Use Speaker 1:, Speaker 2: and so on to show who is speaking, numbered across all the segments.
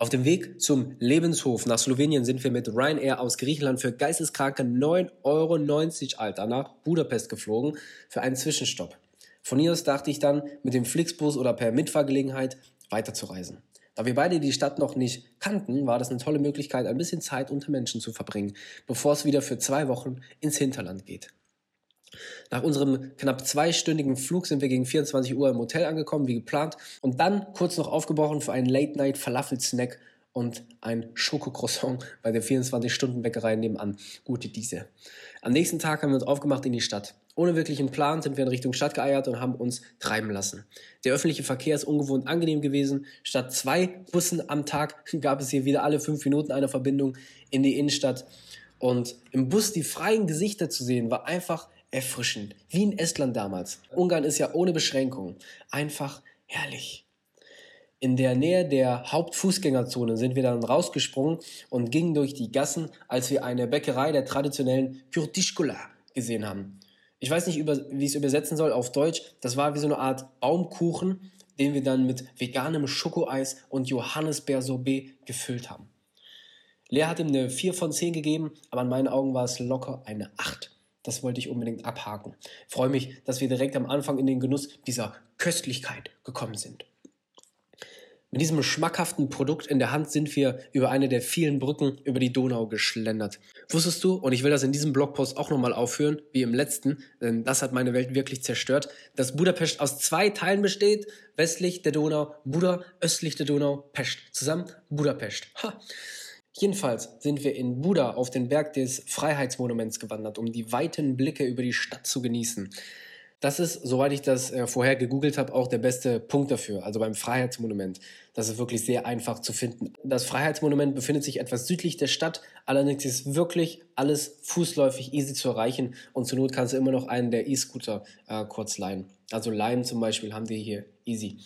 Speaker 1: Auf dem Weg zum Lebenshof nach Slowenien sind wir mit Ryanair aus Griechenland für geisteskranke 9,90 Euro, Alter, nach Budapest geflogen für einen Zwischenstopp. Von hier aus dachte ich dann, mit dem Flixbus oder per Mitfahrgelegenheit weiterzureisen. Da wir beide die Stadt noch nicht kannten, war das eine tolle Möglichkeit, ein bisschen Zeit unter Menschen zu verbringen, bevor es wieder für zwei Wochen ins Hinterland geht. Nach unserem knapp zweistündigen Flug sind wir gegen 24 Uhr im Hotel angekommen, wie geplant, und dann kurz noch aufgebrochen für einen Late-Night-Falafel-Snack und ein Schokocroissant bei der 24-Stunden-Bäckerei nebenan. Gute diese. Am nächsten Tag haben wir uns aufgemacht in die Stadt. Ohne wirklichen Plan sind wir in Richtung Stadt geeiert und haben uns treiben lassen. Der öffentliche Verkehr ist ungewohnt angenehm gewesen. Statt zwei Bussen am Tag gab es hier wieder alle fünf Minuten eine Verbindung in die Innenstadt. Und im Bus die freien Gesichter zu sehen, war einfach erfrischend. Wie in Estland damals. Ungarn ist ja ohne Beschränkungen. Einfach herrlich. In der Nähe der Hauptfußgängerzone sind wir dann rausgesprungen und gingen durch die Gassen, als wir eine Bäckerei der traditionellen Kürtischkula gesehen haben. Ich weiß nicht, wie ich es übersetzen soll auf Deutsch. Das war wie so eine Art Baumkuchen, den wir dann mit veganem Schokoeis und Johannisbeer-Sorbet gefüllt haben. Lea hat ihm eine 4 von 10 gegeben, aber in meinen Augen war es locker eine 8. Das wollte ich unbedingt abhaken. Ich freue mich, dass wir direkt am Anfang in den Genuss dieser Köstlichkeit gekommen sind. Mit diesem schmackhaften Produkt in der Hand sind wir über eine der vielen Brücken über die Donau geschlendert. Wusstest du, und ich will das in diesem Blogpost auch nochmal aufführen, wie im letzten, denn das hat meine Welt wirklich zerstört, dass Budapest aus zwei Teilen besteht, westlich der Donau, Buda, östlich der Donau, Pest. Zusammen Budapest. Ha. Jedenfalls sind wir in Buda auf den Berg des Freiheitsmonuments gewandert, um die weiten Blicke über die Stadt zu genießen. Das ist, soweit ich das äh, vorher gegoogelt habe, auch der beste Punkt dafür, also beim Freiheitsmonument. Das ist wirklich sehr einfach zu finden. Das Freiheitsmonument befindet sich etwas südlich der Stadt, allerdings ist wirklich alles fußläufig easy zu erreichen und zur Not kannst du immer noch einen der E-Scooter äh, kurz leihen. Also leihen zum Beispiel haben die hier easy.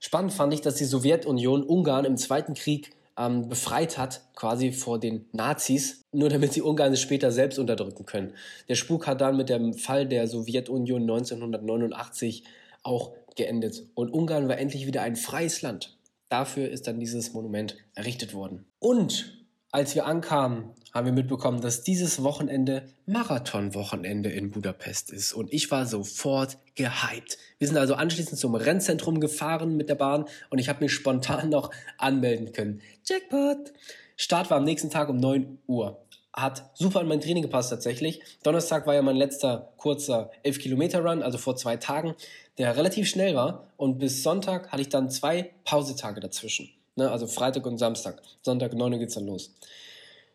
Speaker 1: Spannend fand ich, dass die Sowjetunion Ungarn im Zweiten Krieg ähm, befreit hat, quasi vor den Nazis, nur damit sie Ungarn es später selbst unterdrücken können. Der Spuk hat dann mit dem Fall der Sowjetunion 1989 auch geendet. Und Ungarn war endlich wieder ein freies Land. Dafür ist dann dieses Monument errichtet worden. Und als wir ankamen, haben wir mitbekommen, dass dieses Wochenende Marathonwochenende in Budapest ist. Und ich war sofort gehypt. Wir sind also anschließend zum Rennzentrum gefahren mit der Bahn und ich habe mich spontan noch anmelden können. Jackpot! Start war am nächsten Tag um 9 Uhr. Hat super an mein Training gepasst tatsächlich. Donnerstag war ja mein letzter kurzer 11 Kilometer Run, also vor zwei Tagen, der relativ schnell war. Und bis Sonntag hatte ich dann zwei Pausetage dazwischen. Ne? Also Freitag und Samstag. Sonntag 9 Uhr geht's dann los.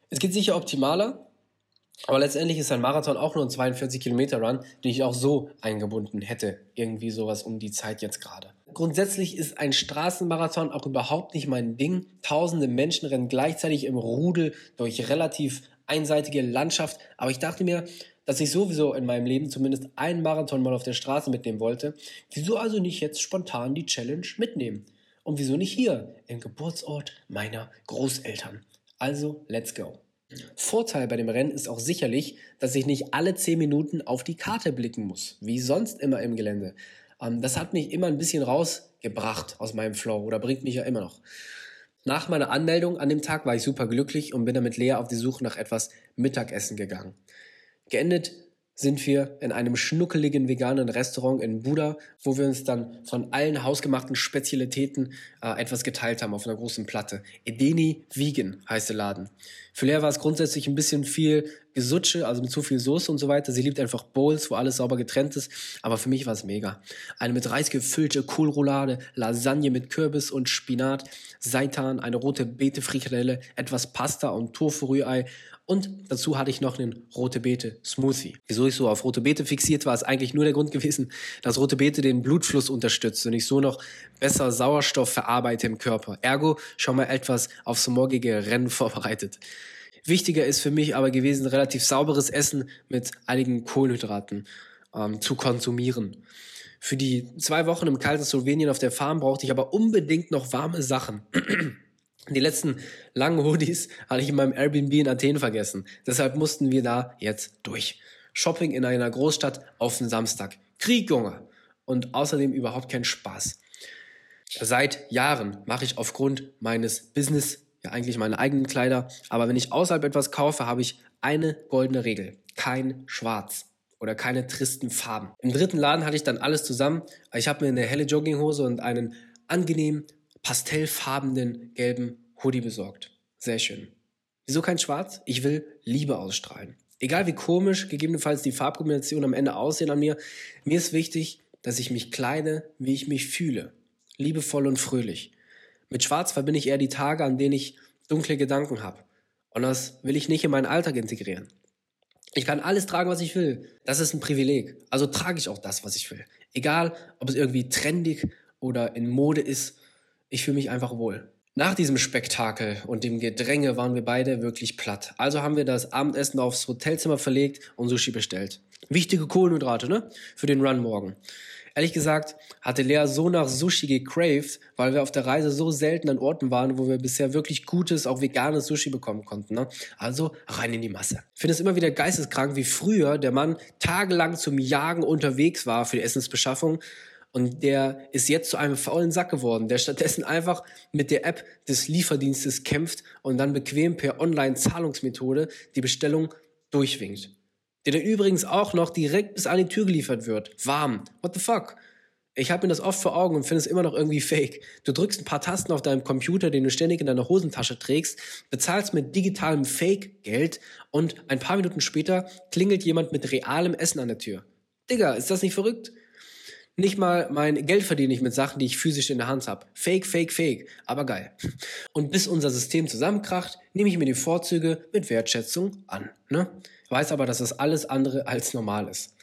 Speaker 1: Es geht sicher optimaler, aber letztendlich ist ein Marathon auch nur ein 42 Kilometer Run, den ich auch so eingebunden hätte. Irgendwie sowas um die Zeit jetzt gerade. Grundsätzlich ist ein Straßenmarathon auch überhaupt nicht mein Ding. Tausende Menschen rennen gleichzeitig im Rudel durch relativ einseitige Landschaft. Aber ich dachte mir, dass ich sowieso in meinem Leben zumindest einen Marathon mal auf der Straße mitnehmen wollte. Wieso also nicht jetzt spontan die Challenge mitnehmen? Und wieso nicht hier, im Geburtsort meiner Großeltern? Also, let's go. Vorteil bei dem Rennen ist auch sicherlich, dass ich nicht alle 10 Minuten auf die Karte blicken muss, wie sonst immer im Gelände. Ähm, das hat mich immer ein bisschen rausgebracht aus meinem Flow oder bringt mich ja immer noch. Nach meiner Anmeldung an dem Tag war ich super glücklich und bin dann mit Lea auf die Suche nach etwas Mittagessen gegangen. Geendet sind wir in einem schnuckeligen veganen Restaurant in Buda, wo wir uns dann von allen hausgemachten Spezialitäten äh, etwas geteilt haben auf einer großen Platte. Edeni Vegan heißt der Laden. Für Lea war es grundsätzlich ein bisschen viel Gesutsche, also mit zu viel Soße und so weiter. Sie liebt einfach Bowls, wo alles sauber getrennt ist. Aber für mich war es mega. Eine mit Reis gefüllte Kohlroulade, Lasagne mit Kürbis und Spinat, Seitan, eine rote Beete-Frikadelle, etwas Pasta und Tofu-Rührei und dazu hatte ich noch einen rote Beete Smoothie. Wieso ich so auf rote Beete fixiert war, ist eigentlich nur der Grund gewesen, dass rote Beete den Blutfluss unterstützt und ich so noch besser Sauerstoff verarbeite im Körper. Ergo schon mal etwas aufs morgige Rennen vorbereitet. Wichtiger ist für mich aber gewesen, relativ sauberes Essen mit einigen Kohlenhydraten ähm, zu konsumieren. Für die zwei Wochen im kalten Slowenien auf der Farm brauchte ich aber unbedingt noch warme Sachen. Die letzten langen Hoodies hatte ich in meinem Airbnb in Athen vergessen. Deshalb mussten wir da jetzt durch. Shopping in einer Großstadt auf den Samstag. Krieg, Junge. Und außerdem überhaupt kein Spaß. Seit Jahren mache ich aufgrund meines Business ja eigentlich meine eigenen Kleider, aber wenn ich außerhalb etwas kaufe, habe ich eine goldene Regel. Kein Schwarz oder keine tristen Farben. Im dritten Laden hatte ich dann alles zusammen. Ich habe mir eine helle Jogginghose und einen angenehm pastellfarbenen gelben Hoodie besorgt. Sehr schön. Wieso kein Schwarz? Ich will Liebe ausstrahlen. Egal wie komisch gegebenenfalls die Farbkombination am Ende aussehen an mir, mir ist wichtig, dass ich mich kleide, wie ich mich fühle. Liebevoll und fröhlich. Mit Schwarz verbinde ich eher die Tage, an denen ich dunkle Gedanken habe. Und das will ich nicht in meinen Alltag integrieren. Ich kann alles tragen, was ich will. Das ist ein Privileg. Also trage ich auch das, was ich will. Egal, ob es irgendwie trendig oder in Mode ist. Ich fühle mich einfach wohl. Nach diesem Spektakel und dem Gedränge waren wir beide wirklich platt. Also haben wir das Abendessen aufs Hotelzimmer verlegt und Sushi bestellt. Wichtige Kohlenhydrate, ne? Für den Run morgen. Ehrlich gesagt hatte Lea so nach Sushi gecraved, weil wir auf der Reise so selten an Orten waren, wo wir bisher wirklich gutes, auch veganes Sushi bekommen konnten. Ne? Also rein in die Masse. Ich finde es immer wieder geisteskrank, wie früher der Mann tagelang zum Jagen unterwegs war für die Essensbeschaffung und der ist jetzt zu einem faulen Sack geworden, der stattdessen einfach mit der App des Lieferdienstes kämpft und dann bequem per Online-Zahlungsmethode die Bestellung durchwinkt der dann übrigens auch noch direkt bis an die Tür geliefert wird. Warm. What the fuck? Ich habe mir das oft vor Augen und finde es immer noch irgendwie fake. Du drückst ein paar Tasten auf deinem Computer, den du ständig in deiner Hosentasche trägst, bezahlst mit digitalem Fake-Geld und ein paar Minuten später klingelt jemand mit realem Essen an der Tür. Digga, ist das nicht verrückt? Nicht mal mein Geld verdiene ich mit Sachen, die ich physisch in der Hand habe. Fake, fake, fake. Aber geil. Und bis unser System zusammenkracht, nehme ich mir die Vorzüge mit Wertschätzung an. Ne? weiß aber, dass das alles andere als normal ist.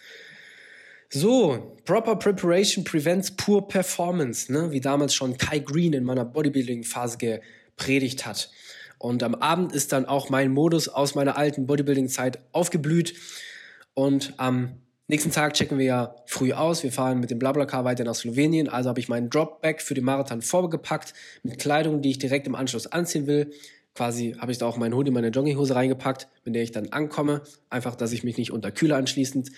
Speaker 1: So, proper preparation prevents poor performance, ne? wie damals schon Kai Green in meiner Bodybuilding-Phase gepredigt hat. Und am Abend ist dann auch mein Modus aus meiner alten Bodybuilding-Zeit aufgeblüht. Und am nächsten Tag checken wir ja früh aus. Wir fahren mit dem Blablacar weiter nach Slowenien. Also habe ich meinen Dropback für den Marathon vorgepackt mit Kleidung, die ich direkt im Anschluss anziehen will quasi habe ich da auch meinen Hoodie, meine Jogginghose reingepackt, mit der ich dann ankomme. Einfach, dass ich mich nicht unterkühle anschließend.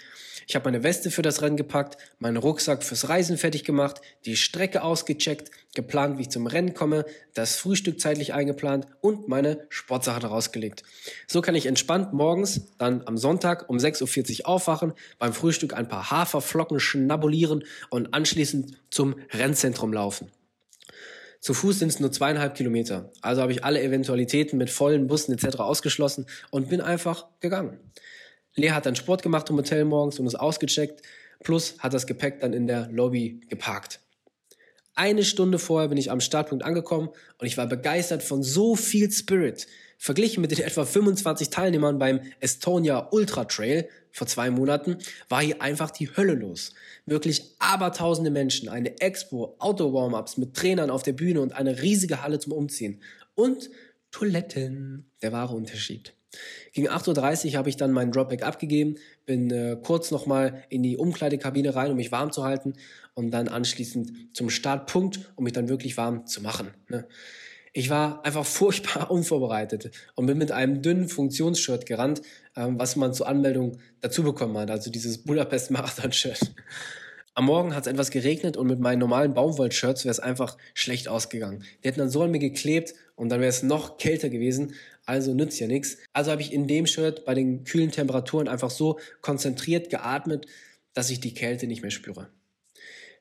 Speaker 1: Ich habe meine Weste für das Rennen gepackt, meinen Rucksack fürs Reisen fertig gemacht, die Strecke ausgecheckt, geplant, wie ich zum Rennen komme, das Frühstück zeitlich eingeplant und meine Sportsachen rausgelegt. So kann ich entspannt morgens, dann am Sonntag um 6.40 Uhr aufwachen, beim Frühstück ein paar Haferflocken schnabulieren und anschließend zum Rennzentrum laufen. Zu Fuß sind es nur zweieinhalb Kilometer. Also habe ich alle Eventualitäten mit vollen Bussen etc. ausgeschlossen und bin einfach gegangen. Lea hat dann Sport gemacht im Hotel morgens und ist ausgecheckt. Plus hat das Gepäck dann in der Lobby geparkt. Eine Stunde vorher bin ich am Startpunkt angekommen und ich war begeistert von so viel Spirit. Verglichen mit den etwa 25 Teilnehmern beim Estonia Ultra Trail vor zwei Monaten war hier einfach die Hölle los. Wirklich abertausende Menschen, eine Expo, Auto-Warm-Ups mit Trainern auf der Bühne und eine riesige Halle zum Umziehen. Und Toiletten, der wahre Unterschied. Gegen 8.30 Uhr habe ich dann meinen Dropback abgegeben, bin äh, kurz nochmal in die Umkleidekabine rein, um mich warm zu halten und dann anschließend zum Startpunkt, um mich dann wirklich warm zu machen. Ne? Ich war einfach furchtbar unvorbereitet und bin mit einem dünnen Funktionsshirt gerannt, ähm, was man zur Anmeldung dazu bekommen hat, also dieses Budapest Marathon Shirt. Am Morgen hat es etwas geregnet und mit meinen normalen Baumwollshirts wäre es einfach schlecht ausgegangen. Die hätten dann so an mir geklebt und dann wäre es noch kälter gewesen, also nützt ja nichts. Also habe ich in dem Shirt bei den kühlen Temperaturen einfach so konzentriert geatmet, dass ich die Kälte nicht mehr spüre.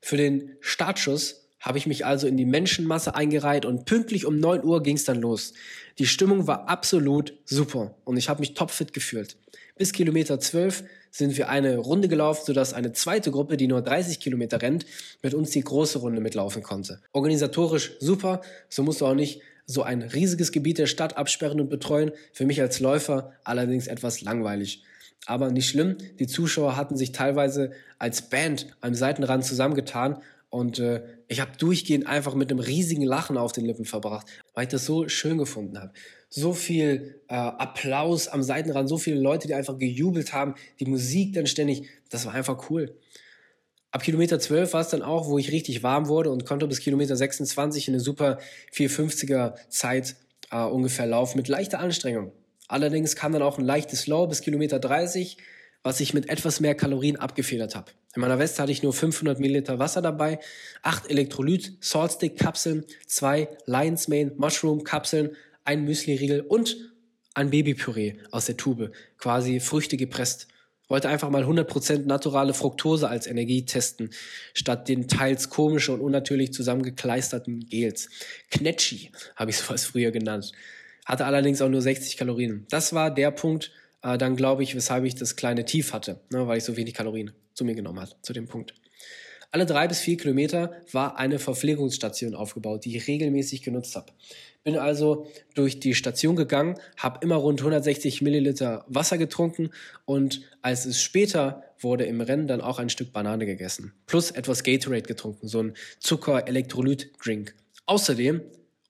Speaker 1: Für den Startschuss habe ich mich also in die Menschenmasse eingereiht und pünktlich um 9 Uhr ging es dann los. Die Stimmung war absolut super und ich habe mich topfit gefühlt. Bis Kilometer 12 sind wir eine Runde gelaufen, sodass eine zweite Gruppe, die nur 30 Kilometer rennt, mit uns die große Runde mitlaufen konnte. Organisatorisch super, so musst du auch nicht so ein riesiges Gebiet der Stadt absperren und betreuen. Für mich als Läufer allerdings etwas langweilig. Aber nicht schlimm, die Zuschauer hatten sich teilweise als Band am Seitenrand zusammengetan und äh, ich habe durchgehend einfach mit einem riesigen Lachen auf den Lippen verbracht, weil ich das so schön gefunden habe. So viel äh, Applaus am Seitenrand, so viele Leute, die einfach gejubelt haben, die Musik dann ständig, das war einfach cool. Ab Kilometer 12 war es dann auch, wo ich richtig warm wurde und konnte bis Kilometer 26 in eine super 450er Zeit äh, ungefähr laufen mit leichter Anstrengung. Allerdings kam dann auch ein leichtes Low bis Kilometer 30, was ich mit etwas mehr Kalorien abgefedert habe. In meiner Weste hatte ich nur 500 Milliliter Wasser dabei, 8 Elektrolyt Saltstick Kapseln, 2 Lion's Mane Mushroom Kapseln, ein Müsli-Riegel und ein Babypüree aus der Tube, quasi Früchte gepresst. Wollte einfach mal 100% naturale Fructose als Energie testen, statt den teils komische und unnatürlich zusammengekleisterten Gels. Knetschi habe ich sowas früher genannt. Hatte allerdings auch nur 60 Kalorien. Das war der Punkt, äh, dann glaube ich, weshalb ich das kleine Tief hatte, ne, weil ich so wenig Kalorien zu mir genommen hat, zu dem Punkt. Alle drei bis vier Kilometer war eine Verpflegungsstation aufgebaut, die ich regelmäßig genutzt habe. Bin also durch die Station gegangen, habe immer rund 160 Milliliter Wasser getrunken und als es später wurde im Rennen dann auch ein Stück Banane gegessen. Plus etwas Gatorade getrunken, so ein Zucker-Elektrolyt-Drink. Außerdem,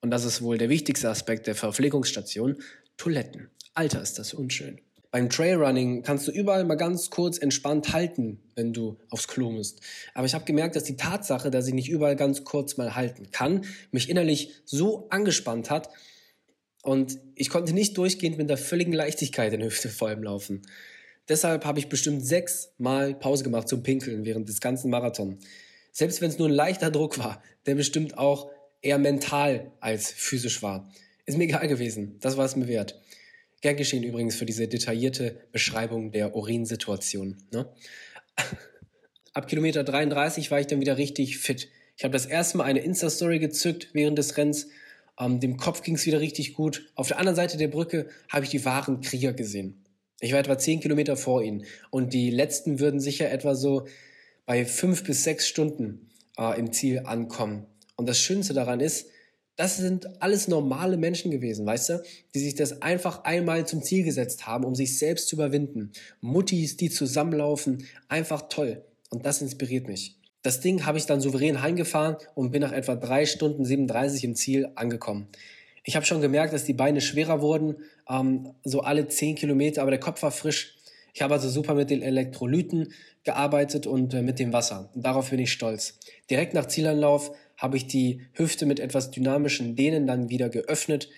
Speaker 1: und das ist wohl der wichtigste Aspekt der Verpflegungsstation, Toiletten. Alter, ist das unschön. Beim Trailrunning kannst du überall mal ganz kurz entspannt halten, wenn du aufs Klo musst. Aber ich habe gemerkt, dass die Tatsache, dass ich nicht überall ganz kurz mal halten kann, mich innerlich so angespannt hat und ich konnte nicht durchgehend mit der völligen Leichtigkeit in Hüfte vor allem laufen. Deshalb habe ich bestimmt sechs Mal Pause gemacht zum Pinkeln während des ganzen Marathons. Selbst wenn es nur ein leichter Druck war, der bestimmt auch eher mental als physisch war. Ist mir egal gewesen. Das war es mir wert. Gern geschehen übrigens für diese detaillierte Beschreibung der Urinsituation. Ne? Ab Kilometer 33 war ich dann wieder richtig fit. Ich habe das erste Mal eine Insta-Story gezückt während des Rennens. Ähm, dem Kopf ging es wieder richtig gut. Auf der anderen Seite der Brücke habe ich die wahren Krieger gesehen. Ich war etwa 10 Kilometer vor ihnen und die letzten würden sicher etwa so bei fünf bis sechs Stunden äh, im Ziel ankommen. Und das Schönste daran ist, das sind alles normale Menschen gewesen, weißt du, die sich das einfach einmal zum Ziel gesetzt haben, um sich selbst zu überwinden. Muttis, die zusammenlaufen, einfach toll. Und das inspiriert mich. Das Ding habe ich dann souverän heimgefahren und bin nach etwa drei Stunden 37 im Ziel angekommen. Ich habe schon gemerkt, dass die Beine schwerer wurden, ähm, so alle zehn Kilometer, aber der Kopf war frisch. Ich habe also super mit den Elektrolyten gearbeitet und äh, mit dem Wasser. Darauf bin ich stolz. Direkt nach Zielanlauf habe ich die Hüfte mit etwas dynamischen Dehnen dann wieder geöffnet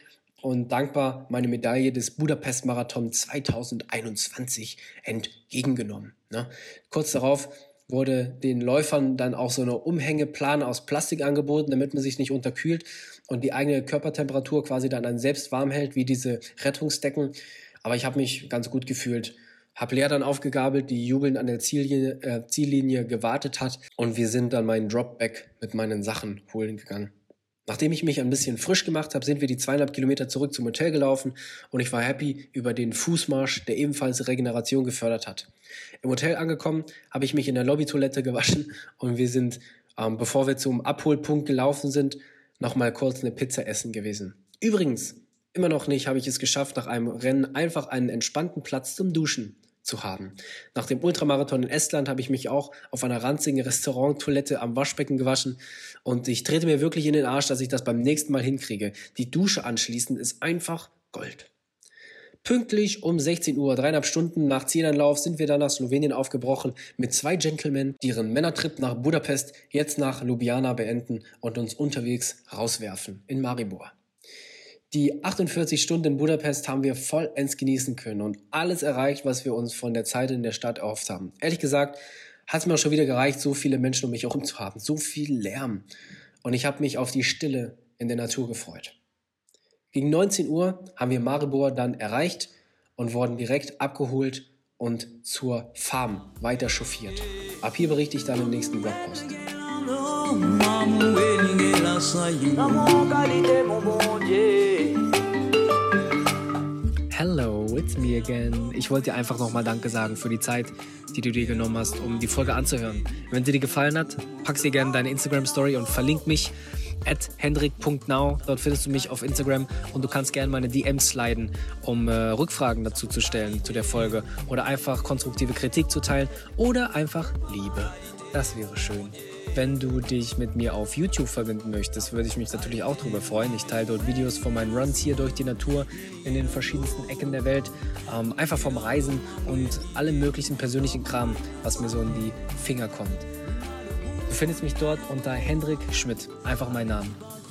Speaker 1: und dankbar meine Medaille des Budapest Marathon 2021 entgegengenommen. Ne? Kurz darauf wurde den Läufern dann auch so eine Umhängeplane aus Plastik angeboten, damit man sich nicht unterkühlt und die eigene Körpertemperatur quasi dann an selbst warm hält, wie diese Rettungsdecken. Aber ich habe mich ganz gut gefühlt hab Lea dann aufgegabelt, die jubelnd an der Ziellinie, äh, Ziellinie gewartet hat und wir sind dann meinen Dropback mit meinen Sachen holen gegangen. Nachdem ich mich ein bisschen frisch gemacht habe, sind wir die zweieinhalb Kilometer zurück zum Hotel gelaufen und ich war happy über den Fußmarsch, der ebenfalls Regeneration gefördert hat. Im Hotel angekommen, habe ich mich in der Lobbytoilette gewaschen und wir sind, ähm, bevor wir zum Abholpunkt gelaufen sind, nochmal kurz eine Pizza essen gewesen. Übrigens, immer noch nicht habe ich es geschafft, nach einem Rennen einfach einen entspannten Platz zum Duschen zu haben. Nach dem Ultramarathon in Estland habe ich mich auch auf einer ranzigen Restauranttoilette am Waschbecken gewaschen und ich trete mir wirklich in den Arsch, dass ich das beim nächsten Mal hinkriege. Die Dusche anschließend ist einfach Gold. Pünktlich um 16 Uhr, dreieinhalb Stunden nach Zielanlauf, sind wir dann nach Slowenien aufgebrochen mit zwei Gentlemen, die ihren Männertrip nach Budapest jetzt nach Ljubljana beenden und uns unterwegs rauswerfen in Maribor. Die 48 Stunden in Budapest haben wir vollends genießen können und alles erreicht, was wir uns von der Zeit in der Stadt erhofft haben. Ehrlich gesagt, hat es mir auch schon wieder gereicht, so viele Menschen um mich herum zu haben, so viel Lärm. Und ich habe mich auf die Stille in der Natur gefreut. Gegen 19 Uhr haben wir Maribor dann erreicht und wurden direkt abgeholt und zur Farm weiter chauffiert. Ab hier berichte ich dann im nächsten Blogpost. Hello, it's me again. Ich wollte dir einfach nochmal Danke sagen für die Zeit, die du dir genommen hast, um die Folge anzuhören. Wenn sie dir gefallen hat, pack sie gerne deine Instagram-Story und verlink mich at hendrik.now. Dort findest du mich auf Instagram und du kannst gerne meine DMs sliden, um äh, Rückfragen dazu zu stellen zu der Folge oder einfach konstruktive Kritik zu teilen oder einfach Liebe. Das wäre schön. Wenn du dich mit mir auf YouTube verbinden möchtest, würde ich mich natürlich auch darüber freuen. Ich teile dort Videos von meinen Runs hier durch die Natur in den verschiedensten Ecken der Welt. Ähm, einfach vom Reisen und allem möglichen persönlichen Kram, was mir so in die Finger kommt. Du findest mich dort unter Hendrik Schmidt. Einfach mein Name.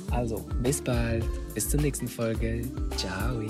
Speaker 1: Also, bis bald. Bis zur nächsten Folge. Ciao.